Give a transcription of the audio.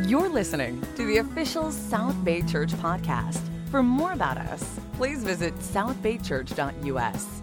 You're listening to the official South Bay Church podcast. For more about us, please visit southbaychurch.us.